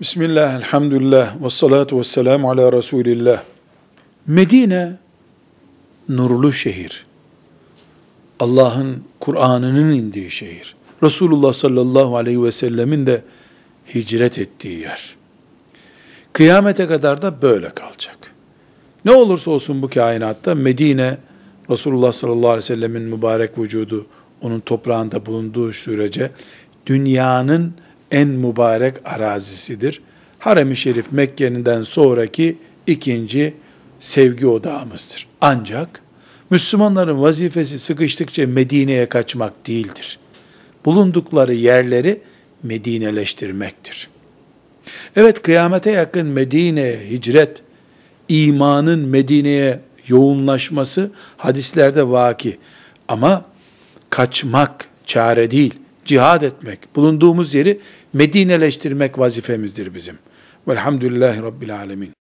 Bismillah, elhamdülillah, ve salatu ve selamu ala Resulillah. Medine, nurlu şehir. Allah'ın Kur'an'ının indiği şehir. Resulullah sallallahu aleyhi ve sellemin de hicret ettiği yer. Kıyamete kadar da böyle kalacak. Ne olursa olsun bu kainatta Medine, Resulullah sallallahu aleyhi ve sellemin mübarek vücudu, onun toprağında bulunduğu sürece dünyanın en mübarek arazisidir. Harem-i Şerif Mekke'ninden sonraki ikinci sevgi odağımızdır. Ancak Müslümanların vazifesi sıkıştıkça Medine'ye kaçmak değildir. Bulundukları yerleri Medineleştirmektir. Evet kıyamete yakın Medine'ye hicret, imanın Medine'ye yoğunlaşması hadislerde vaki. Ama kaçmak çare değil, cihad etmek, bulunduğumuz yeri Medineleştirmek vazifemizdir bizim. Velhamdülillahi Rabbil Alemin.